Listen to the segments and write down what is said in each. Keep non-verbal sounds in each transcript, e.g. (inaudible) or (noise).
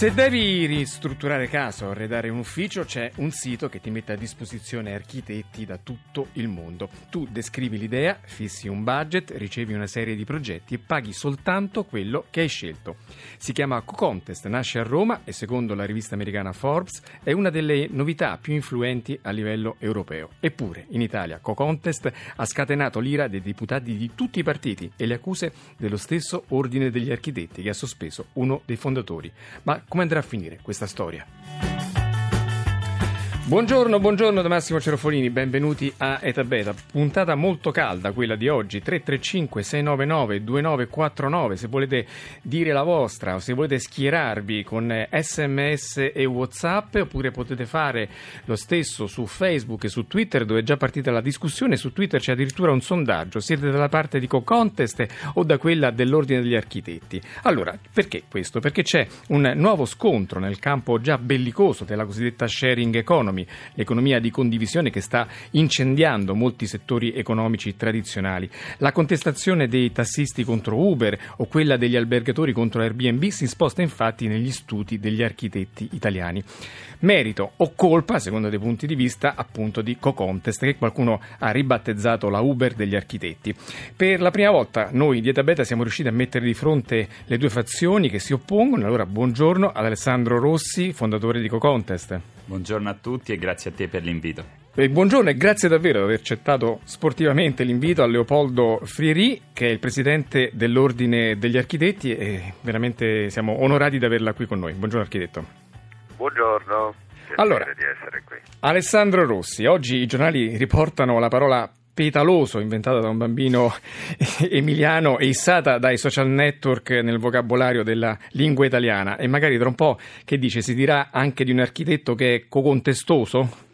Se devi ristrutturare casa o arredare un ufficio, c'è un sito che ti mette a disposizione architetti da tutto il mondo. Tu descrivi l'idea, fissi un budget, ricevi una serie di progetti e paghi soltanto quello che hai scelto. Si chiama Co-Contest, nasce a Roma e secondo la rivista americana Forbes è una delle novità più influenti a livello europeo. Eppure in Italia Co-Contest ha scatenato l'ira dei deputati di tutti i partiti e le accuse dello stesso Ordine degli Architetti che ha sospeso uno dei fondatori. Ma come andrà a finire questa storia? Buongiorno, buongiorno da Massimo Cerofolini, benvenuti a Eta Beta. Puntata molto calda quella di oggi, 335 699 2949. Se volete dire la vostra o se volete schierarvi con sms e whatsapp oppure potete fare lo stesso su Facebook e su Twitter dove è già partita la discussione. Su Twitter c'è addirittura un sondaggio, siete dalla parte di Co-Contest o da quella dell'Ordine degli Architetti? Allora, perché questo? Perché c'è un nuovo scontro nel campo già bellicoso della cosiddetta sharing economy economy, l'economia di condivisione che sta incendiando molti settori economici tradizionali. La contestazione dei tassisti contro Uber o quella degli albergatori contro Airbnb si sposta infatti negli studi degli architetti italiani. Merito o colpa, secondo dei punti di vista, appunto di Co-Contest, che qualcuno ha ribattezzato la Uber degli architetti. Per la prima volta noi di Etabeta siamo riusciti a mettere di fronte le due fazioni che si oppongono. Allora, buongiorno ad Alessandro Rossi, fondatore di Co-Contest. Buongiorno a tutti e grazie a te per l'invito. E buongiorno e grazie davvero di aver accettato sportivamente l'invito a Leopoldo Frieri, che è il presidente dell'Ordine degli Architetti e veramente siamo onorati di averla qui con noi. Buongiorno architetto. Buongiorno. Allora, di essere qui. Alessandro Rossi, oggi i giornali riportano la parola petaloso inventata da un bambino (laughs) emiliano e issata dai social network nel vocabolario della lingua italiana e magari tra un po' che dice si dirà anche di un architetto che è co-contestoso?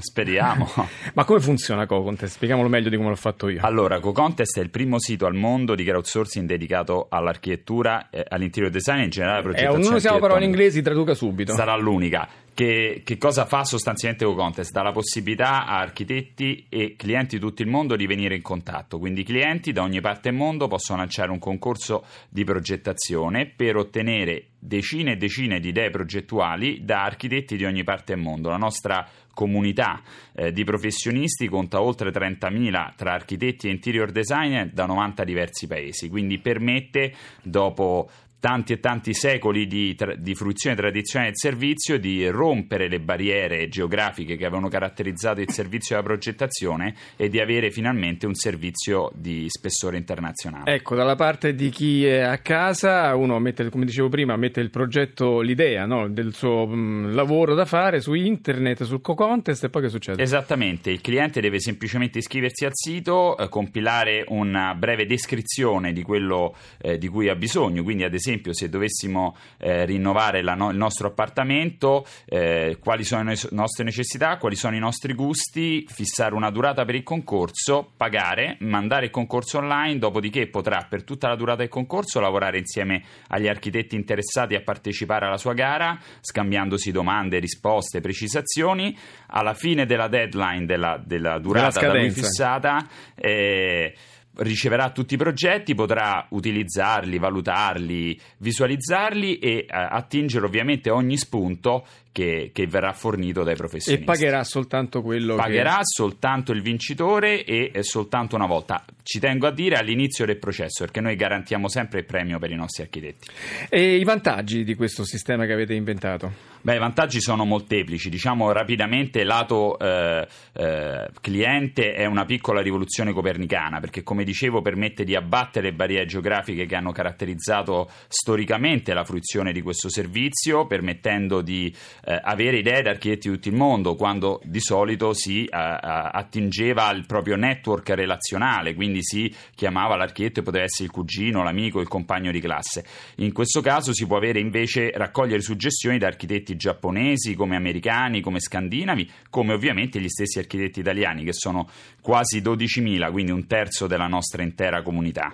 Speriamo. (laughs) Ma come funziona CoContest? Spieghiamolo meglio di come l'ho fatto io. Allora, CoContest è il primo sito al mondo di crowdsourcing dedicato all'architettura, eh, all'interior design e in generale alla Eh, progettazione. non usiamo parole architettonica. inglesi, traduca subito. Sarà l'unica. Che, che cosa fa sostanzialmente CoContest? Dà la possibilità a architetti e clienti di tutto il mondo di venire in contatto. Quindi i clienti da ogni parte del mondo possono lanciare un concorso di progettazione per ottenere decine e decine di idee progettuali da architetti di ogni parte del mondo. La nostra comunità eh, di professionisti conta oltre 30.000 tra architetti e interior designer da 90 diversi paesi, quindi permette dopo tanti e tanti secoli di, tra- di fruizione tradizionale del servizio di rompere le barriere geografiche che avevano caratterizzato il servizio della progettazione e di avere finalmente un servizio di spessore internazionale. Ecco, dalla parte di chi è a casa, uno mette, come dicevo prima, mette il progetto, l'idea no, del suo mh, lavoro da fare su internet, sul co-contest e poi che succede? Esattamente, il cliente deve semplicemente iscriversi al sito, eh, compilare una breve descrizione di quello eh, di cui ha bisogno, quindi ad esempio se dovessimo eh, rinnovare no- il nostro appartamento, eh, quali sono le no- nostre necessità, quali sono i nostri gusti, fissare una durata per il concorso, pagare, mandare il concorso online, dopodiché potrà per tutta la durata del concorso lavorare insieme agli architetti interessati a partecipare alla sua gara, scambiandosi domande, risposte, precisazioni. Alla fine della deadline della, della durata da lui fissata, eh, riceverà tutti i progetti, potrà utilizzarli, valutarli, visualizzarli e eh, attingere ovviamente ogni spunto che, che verrà fornito dai E professionisti. pagherà soltanto quello Pagherà soltanto il vincitore e eh, soltanto una volta. Ci tengo a dire all'inizio del processo, perché noi garantiamo sempre il premio per i nostri architetti. E i vantaggi di questo sistema che avete inventato? Beh, i vantaggi sono molteplici. Diciamo rapidamente, lato eh, eh, cliente è una piccola rivoluzione copernicana, perché come dicevo permette di abbattere le barriere geografiche che hanno caratterizzato storicamente la fruizione di questo servizio, permettendo di eh, avere idee da architetti di tutto il mondo, quando di solito si eh, attingeva al proprio network relazionale, quindi si chiamava l'architetto poteva essere il cugino, l'amico, il compagno di classe. In questo caso si può avere invece raccogliere suggestioni da architetti giapponesi, come americani, come scandinavi, come ovviamente gli stessi architetti italiani, che sono quasi 12.000, quindi un terzo della nostra intera comunità.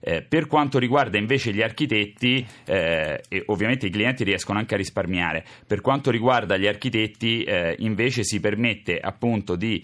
Eh, per quanto riguarda invece gli architetti, eh, e ovviamente i clienti riescono anche a risparmiare, per quanto riguarda gli architetti eh, invece si permette appunto di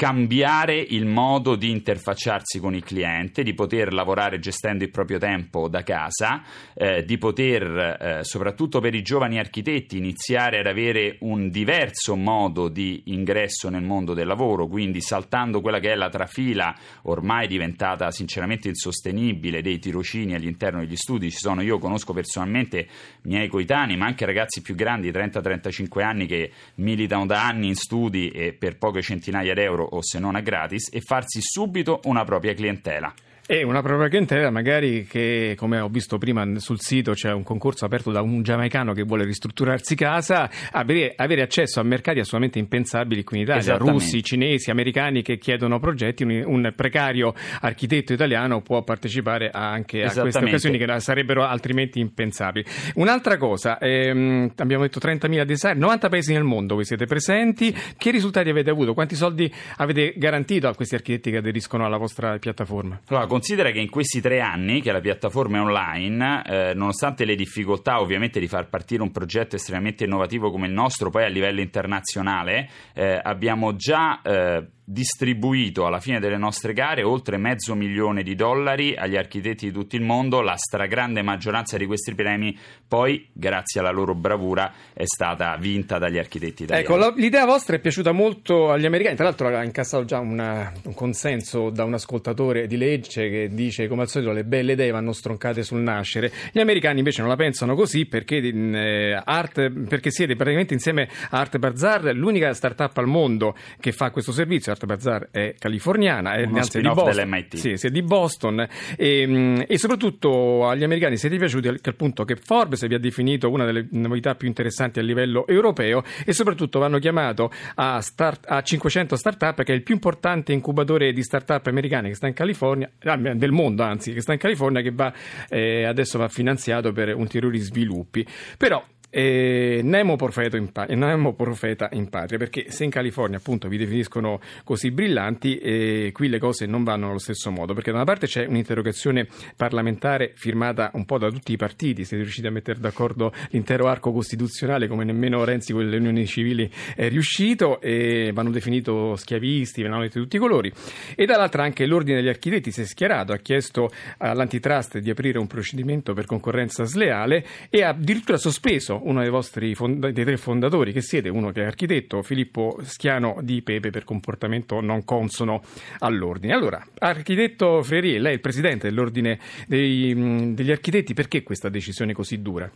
cambiare il modo di interfacciarsi con il cliente, di poter lavorare gestendo il proprio tempo da casa, eh, di poter, eh, soprattutto per i giovani architetti, iniziare ad avere un diverso modo di ingresso nel mondo del lavoro, quindi saltando quella che è la trafila ormai diventata sinceramente insostenibile dei tirocini all'interno degli studi. Ci sono, io conosco personalmente miei coetanei, ma anche ragazzi più grandi, 30-35 anni, che militano da anni in studi e per poche centinaia d'euro o se non a gratis e farsi subito una propria clientela. E una propria clientela magari che, come ho visto prima sul sito, c'è un concorso aperto da un giamaicano che vuole ristrutturarsi casa, avere, avere accesso a mercati assolutamente impensabili qui in Italia, russi, cinesi, americani che chiedono progetti, un, un precario architetto italiano può partecipare anche a queste occasioni che sarebbero altrimenti impensabili. Un'altra cosa, ehm, abbiamo detto 30.000 design, 90 paesi nel mondo voi siete presenti, che risultati avete avuto? Quanti soldi avete garantito a questi architetti che aderiscono alla vostra piattaforma? Allora, considera che in questi tre anni che la piattaforma è online, eh, nonostante le difficoltà ovviamente di far partire un progetto estremamente innovativo come il nostro, poi a livello internazionale, eh, abbiamo già eh, distribuito alla fine delle nostre gare oltre mezzo milione di dollari agli architetti di tutto il mondo. La stragrande maggioranza di questi premi, poi, grazie alla loro bravura, è stata vinta dagli architetti italiani. Ecco, l'idea vostra è piaciuta molto agli americani. Tra l'altro, ha incassato già una, un consenso da un ascoltatore di legge che dice, come al solito, le belle idee vanno stroncate sul nascere. Gli americani invece non la pensano così perché, eh, Art, perché siete praticamente insieme a Art Bazaar l'unica startup al mondo che fa questo servizio. Art Bazar è californiana, è, anzi, di Boston. Sì, sì, di Boston e, e, soprattutto agli americani siete piaciuti al, al punto che Forbes vi ha definito una delle novità più interessanti a livello europeo e soprattutto vanno chiamato a, start, a 500 startup che è il più importante incubatore di startup americane che sta in California, ah, del mondo anzi, che sta in California che va, eh, adesso va finanziato per ulteriori sviluppi. Però e Nemo profeta, in pa- Nemo profeta in patria, perché se in California appunto vi definiscono così brillanti, eh, qui le cose non vanno allo stesso modo, perché da una parte c'è un'interrogazione parlamentare firmata un po' da tutti i partiti, siete riusciti a mettere d'accordo l'intero arco costituzionale come nemmeno Renzi con le unioni civili è riuscito, e vanno definiti schiavisti, vanno detti tutti i colori, e dall'altra anche l'ordine degli architetti si è schierato, ha chiesto all'antitrust di aprire un procedimento per concorrenza sleale e ha addirittura sospeso uno dei vostri fond- dei tre fondatori, che siete, uno che è architetto, Filippo Schiano di Pepe per comportamento non consono all'ordine. Allora, architetto Frerie, lei è il presidente dell'ordine dei, degli architetti, perché questa decisione così dura?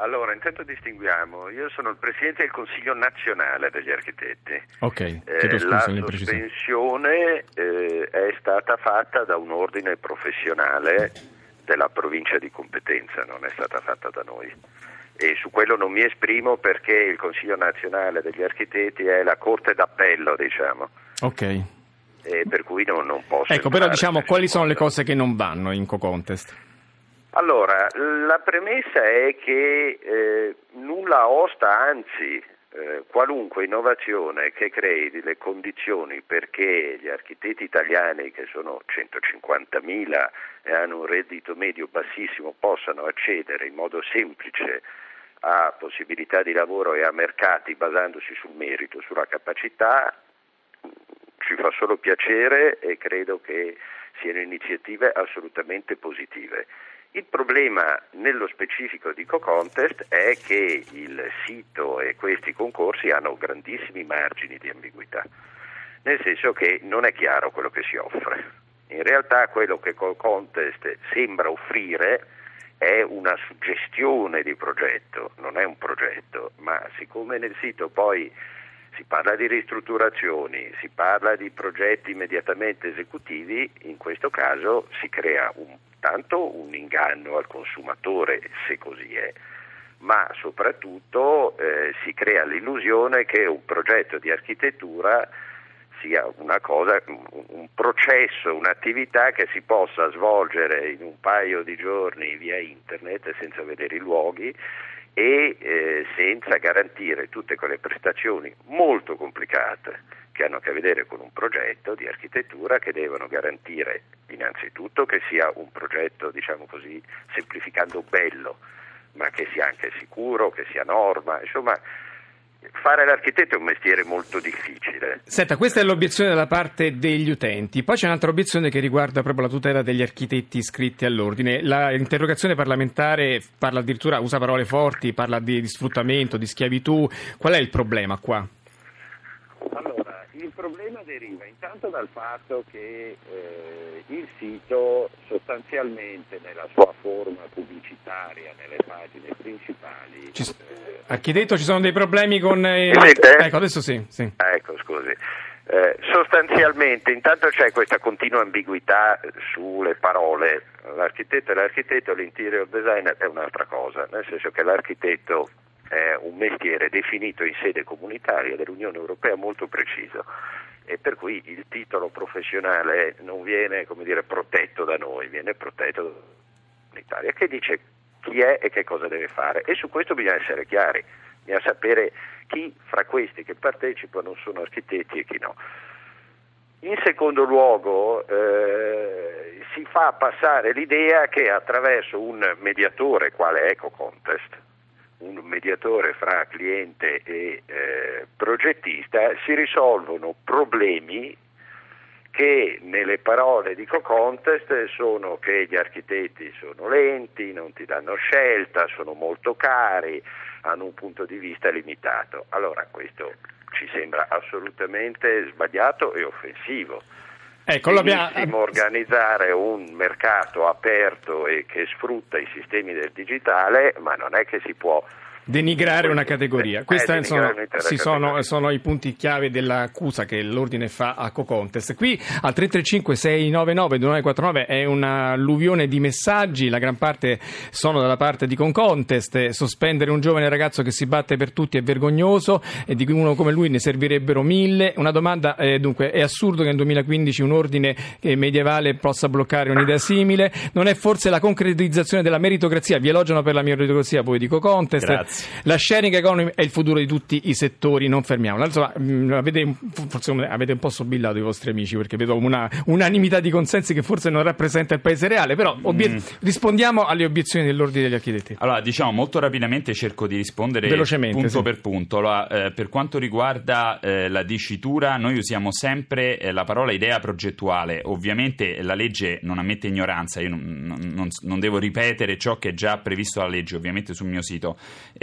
Allora, intanto distinguiamo, io sono il Presidente del Consiglio nazionale degli architetti. Ok, eh, la sospensione eh, è stata fatta da un ordine professionale della provincia di competenza, non è stata fatta da noi. E su quello non mi esprimo perché il Consiglio nazionale degli architetti è la corte d'appello, diciamo. Ok. E per cui non, non posso. Ecco, però diciamo quali sono le cose che non vanno in co-contest? Allora, la premessa è che eh, nulla osta, anzi eh, qualunque innovazione che crei le condizioni perché gli architetti italiani, che sono 150.000 e hanno un reddito medio bassissimo, possano accedere in modo semplice a possibilità di lavoro e a mercati basandosi sul merito, sulla capacità, ci fa solo piacere e credo che siano iniziative assolutamente positive. Il problema nello specifico di Co-Contest è che il sito e questi concorsi hanno grandissimi margini di ambiguità, nel senso che non è chiaro quello che si offre. In realtà quello che Co-Contest sembra offrire è una suggestione di progetto, non è un progetto, ma siccome nel sito poi si parla di ristrutturazioni, si parla di progetti immediatamente esecutivi, in questo caso si crea un, tanto un inganno al consumatore, se così è, ma soprattutto eh, si crea l'illusione che un progetto di architettura sia una cosa, un processo, un'attività che si possa svolgere in un paio di giorni via internet senza vedere i luoghi e eh, senza garantire tutte quelle prestazioni molto complicate che hanno a che vedere con un progetto di architettura che devono garantire innanzitutto che sia un progetto, diciamo così, semplificando bello, ma che sia anche sicuro, che sia norma, insomma fare l'architetto è un mestiere molto difficile. Senta, questa è l'obiezione dalla parte degli utenti. Poi c'è un'altra obiezione che riguarda proprio la tutela degli architetti iscritti all'ordine. L'interrogazione parlamentare parla addirittura, usa parole forti, parla di, di sfruttamento, di schiavitù. Qual è il problema qua? Allora, problema deriva intanto dal fatto che eh, il sito sostanzialmente nella sua forma pubblicitaria, nelle pagine principali... Ci, eh, architetto, ci sono dei problemi con... Eh, ecco, adesso sì. sì. Ecco, scusi. Eh, sostanzialmente, intanto c'è questa continua ambiguità sulle parole. L'architetto è l'architetto, l'interior designer è un'altra cosa, nel senso che l'architetto è un mestiere definito in sede comunitaria dell'Unione Europea molto preciso e per cui il titolo professionale non viene dire, protetto da noi, viene protetto dall'Italia che dice chi è e che cosa deve fare e su questo bisogna essere chiari, bisogna sapere chi fra questi che partecipano sono architetti e chi no. In secondo luogo eh, si fa passare l'idea che attraverso un mediatore quale Eco Contest un mediatore fra cliente e eh, progettista, si risolvono problemi che nelle parole di Co-Contest sono che gli architetti sono lenti, non ti danno scelta, sono molto cari, hanno un punto di vista limitato. Allora questo ci sembra assolutamente sbagliato e offensivo. Ecco, Benissimo organizzare un mercato aperto e che sfrutta i sistemi del digitale, ma non è che si può denigrare una categoria. Questi eh, sono, sono, sono, i punti chiave dell'accusa che l'ordine fa a Co-Contest. Qui al 335-699-2949 è un'alluvione di messaggi, la gran parte sono dalla parte di Co-Contest. Sospendere un giovane ragazzo che si batte per tutti è vergognoso e di uno come lui ne servirebbero mille. Una domanda, eh, dunque, è assurdo che nel 2015 un ordine eh, medievale possa bloccare un'idea simile? Non è forse la concretizzazione della meritocrazia? Vi elogiano per la meritocrazia voi di Co-Contest? Grazie. La sharing economy è il futuro di tutti i settori, non fermiamola. Insomma, mm, avete, forse avete un po' sobillato i vostri amici perché vedo una unanimità di consensi che forse non rappresenta il paese reale, però obiet- mm. rispondiamo alle obiezioni dell'ordine degli architetti. Allora, diciamo molto rapidamente cerco di rispondere punto sì. per punto. Allora, eh, per quanto riguarda eh, la dicitura, noi usiamo sempre eh, la parola idea progettuale. Ovviamente la legge non ammette ignoranza, io non, non, non, devo ripetere ciò che è già previsto dalla legge, ovviamente sul mio sito.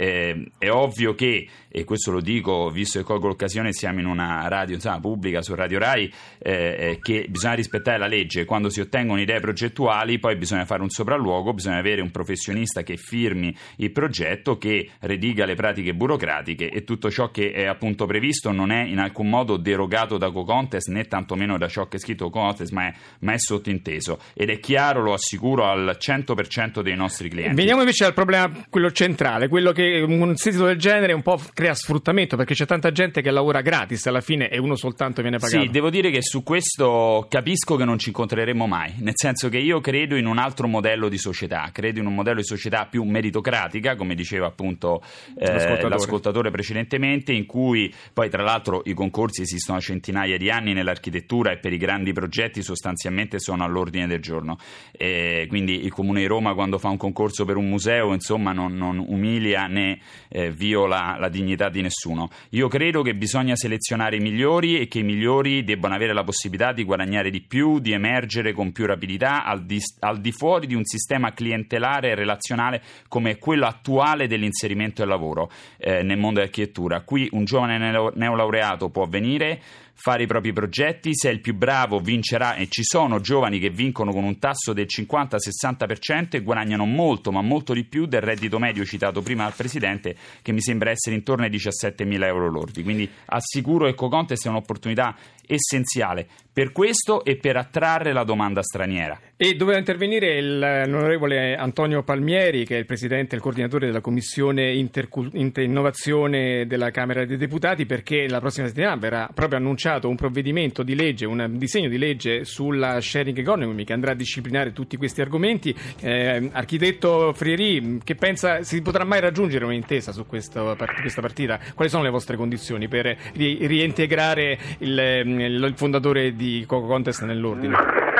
Eh, è ovvio che, e questo lo dico visto che colgo l'occasione, siamo in una radio insomma, pubblica su Radio Rai, eh, eh, che bisogna rispettare la legge. Quando si ottengono idee progettuali, poi bisogna fare un sopralluogo, bisogna avere un professionista che firmi il progetto, che rediga le pratiche burocratiche e tutto ciò che è appunto previsto non è in alcun modo derogato da Co-Contest né tantomeno da ciò che è scritto Co-Contest, ma è, ma è sottinteso. Ed è chiaro, lo assicuro, al 100% dei nostri clienti. Veniamo invece al problema, quello centrale, quello che un sito del genere un po' crea sfruttamento perché c'è tanta gente che lavora gratis alla fine e uno soltanto viene pagato. Sì, devo dire che su questo capisco che non ci incontreremo mai, nel senso che io credo in un altro modello di società, credo in un modello di società più meritocratica, come diceva appunto eh, l'ascoltatore. l'ascoltatore precedentemente, in cui poi tra l'altro i concorsi esistono da centinaia di anni nell'architettura e per i grandi progetti sostanzialmente sono all'ordine del giorno. Eh, quindi il Comune di Roma quando fa un concorso per un museo insomma non, non umilia né eh, viola la dignità di nessuno. Io credo che bisogna selezionare i migliori e che i migliori debbano avere la possibilità di guadagnare di più, di emergere con più rapidità al di, al di fuori di un sistema clientelare e relazionale come quello attuale dell'inserimento del lavoro eh, nel mondo dell'architettura. Qui un giovane neolaureato può venire fare i propri progetti, se è il più bravo vincerà e ci sono giovani che vincono con un tasso del 50-60% e guadagnano molto, ma molto di più del reddito medio citato prima dal Presidente che mi sembra essere intorno ai 17 mila euro lordi. Quindi assicuro che Cocontest è un'opportunità essenziale per questo e per attrarre la domanda straniera. E doveva intervenire l'onorevole Antonio Palmieri, che è il presidente e il coordinatore della Commissione Intercul- Interinnovazione della Camera dei Deputati, perché la prossima settimana verrà proprio annunciato un provvedimento di legge, un disegno di legge sulla sharing economy che andrà a disciplinare tutti questi argomenti. Eh, architetto Frieri, che pensa si potrà mai raggiungere un'intesa su questo, questa partita? Quali sono le vostre condizioni per ri- reintegrare il, il fondatore di Coco Contest nell'ordine?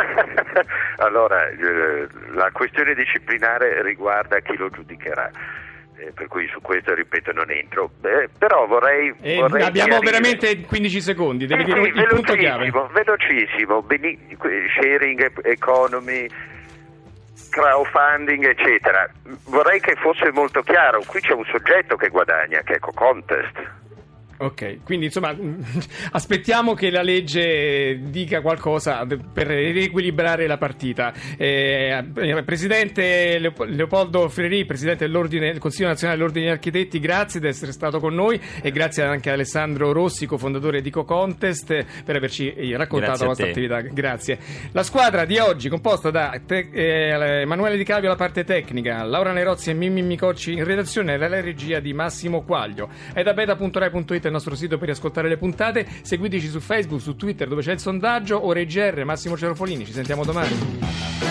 Allora, eh, la questione disciplinare riguarda chi lo giudicherà. eh, per cui su questo ripeto non entro. Beh, però vorrei, Eh, vorrei abbiamo chiarire- veramente 15 secondi, devi dire sì, il punto chiave. velocissimo, velocissimo, beni- sharing economy, crowdfunding, eccetera. Vorrei che fosse molto chiaro, qui c'è un soggetto che guadagna, che è Contest. Ok, quindi insomma (laughs) aspettiamo che la legge dica qualcosa per riequilibrare la partita. Eh, Presidente Leop- Leopoldo Freri, Presidente dell'Ordine- del Consiglio Nazionale dell'Ordine degli Architetti, grazie di essere stato con noi e grazie anche a Alessandro Rossi, cofondatore di Co-Contest, per averci eh, raccontato la vostra attività. Grazie. La squadra di oggi, composta da te- eh, Emanuele Di Cavio alla parte tecnica, Laura Nerozzi e Mimmi Micocci in redazione e la regia di Massimo Quaglio. È da beta.rai.it il nostro sito per riascoltare le puntate. Seguiteci su Facebook, su Twitter dove c'è il sondaggio. Ora GR, Massimo Cerofolini. Ci sentiamo domani.